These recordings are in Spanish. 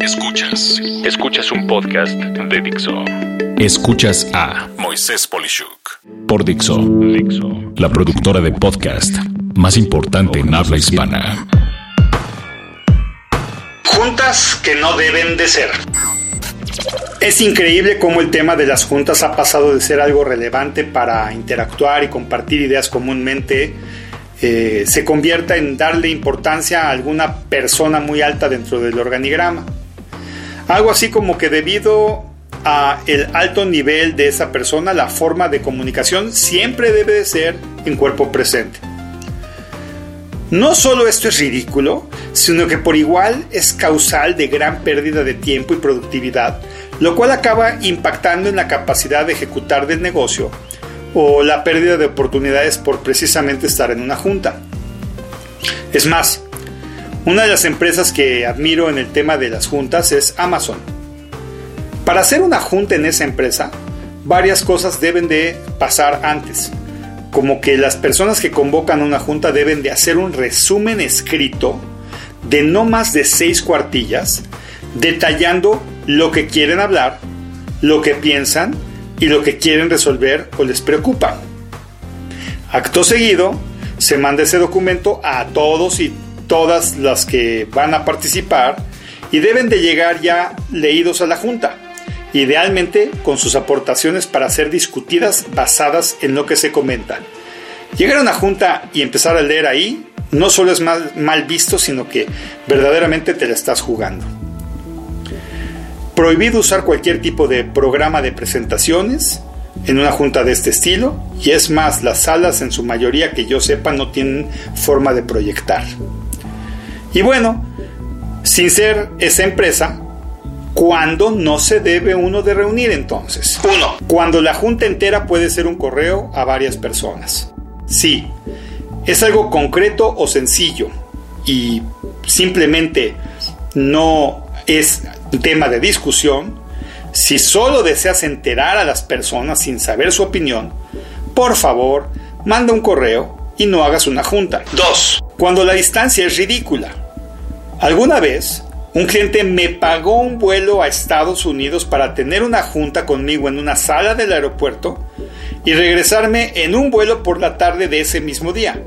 Escuchas. Escuchas un podcast de Dixo. Escuchas a Moisés Polishuk por Dixo. Dixo. La productora de podcast más importante en habla hispana. Juntas que no deben de ser. Es increíble cómo el tema de las juntas ha pasado de ser algo relevante para interactuar y compartir ideas comúnmente eh, se convierta en darle importancia a alguna persona muy alta dentro del organigrama. Algo así como que debido a el alto nivel de esa persona, la forma de comunicación siempre debe de ser en cuerpo presente. No solo esto es ridículo, sino que por igual es causal de gran pérdida de tiempo y productividad, lo cual acaba impactando en la capacidad de ejecutar del negocio o la pérdida de oportunidades por precisamente estar en una junta. Es más, una de las empresas que admiro en el tema de las juntas es Amazon. Para hacer una junta en esa empresa, varias cosas deben de pasar antes, como que las personas que convocan una junta deben de hacer un resumen escrito de no más de seis cuartillas, detallando lo que quieren hablar, lo que piensan y lo que quieren resolver o les preocupa. Acto seguido, se manda ese documento a todos y todas las que van a participar y deben de llegar ya leídos a la Junta, idealmente con sus aportaciones para ser discutidas basadas en lo que se comenta. Llegar a una Junta y empezar a leer ahí no solo es mal, mal visto, sino que verdaderamente te la estás jugando. Prohibido usar cualquier tipo de programa de presentaciones en una junta de este estilo y es más, las salas en su mayoría que yo sepa no tienen forma de proyectar. Y bueno, sin ser esa empresa, ¿cuándo no se debe uno de reunir entonces? Uno, cuando la junta entera puede ser un correo a varias personas. Sí, es algo concreto o sencillo y simplemente no es tema de discusión, si solo deseas enterar a las personas sin saber su opinión, por favor, manda un correo y no hagas una junta. 2. Cuando la distancia es ridícula. Alguna vez, un cliente me pagó un vuelo a Estados Unidos para tener una junta conmigo en una sala del aeropuerto y regresarme en un vuelo por la tarde de ese mismo día.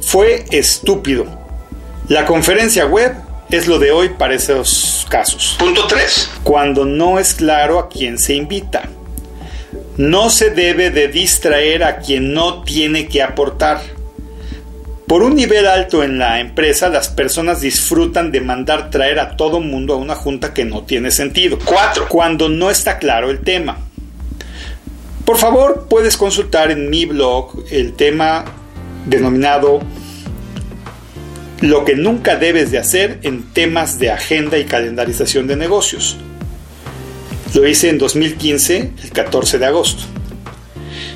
Fue estúpido. La conferencia web es lo de hoy para esos casos. Punto 3. Cuando no es claro a quién se invita. No se debe de distraer a quien no tiene que aportar. Por un nivel alto en la empresa, las personas disfrutan de mandar traer a todo mundo a una junta que no tiene sentido. 4. Cuando no está claro el tema. Por favor, puedes consultar en mi blog el tema denominado lo que nunca debes de hacer en temas de agenda y calendarización de negocios. Lo hice en 2015, el 14 de agosto.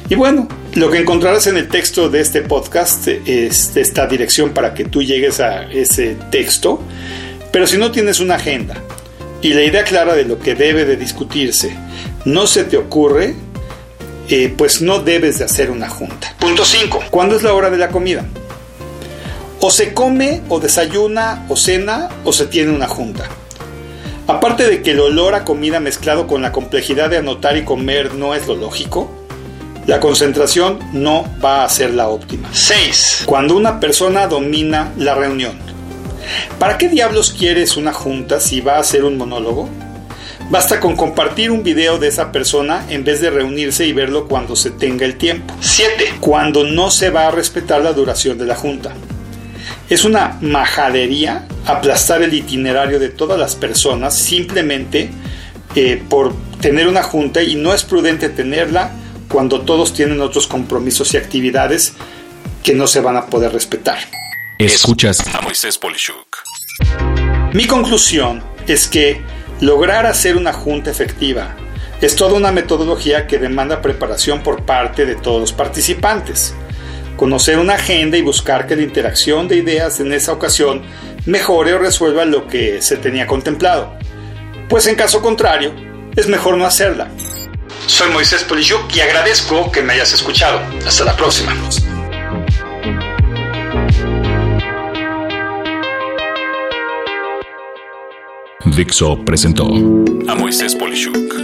Y bueno, lo que encontrarás en el texto de este podcast es esta dirección para que tú llegues a ese texto. Pero si no tienes una agenda y la idea clara de lo que debe de discutirse no se te ocurre, eh, pues no debes de hacer una junta. Punto 5. ¿Cuándo es la hora de la comida? O se come, o desayuna, o cena, o se tiene una junta. Aparte de que el olor a comida mezclado con la complejidad de anotar y comer no es lo lógico, la concentración no va a ser la óptima. 6. Cuando una persona domina la reunión. ¿Para qué diablos quieres una junta si va a ser un monólogo? Basta con compartir un video de esa persona en vez de reunirse y verlo cuando se tenga el tiempo. 7. Cuando no se va a respetar la duración de la junta. Es una majadería aplastar el itinerario de todas las personas simplemente eh, por tener una junta y no es prudente tenerla cuando todos tienen otros compromisos y actividades que no se van a poder respetar. Escuchas a Moisés Polishuk. Mi conclusión es que lograr hacer una junta efectiva es toda una metodología que demanda preparación por parte de todos los participantes conocer una agenda y buscar que la interacción de ideas en esa ocasión mejore o resuelva lo que se tenía contemplado. Pues en caso contrario, es mejor no hacerla. Soy Moisés Polishuk y agradezco que me hayas escuchado. Hasta la próxima. Dixo presentó a Moisés Polishuk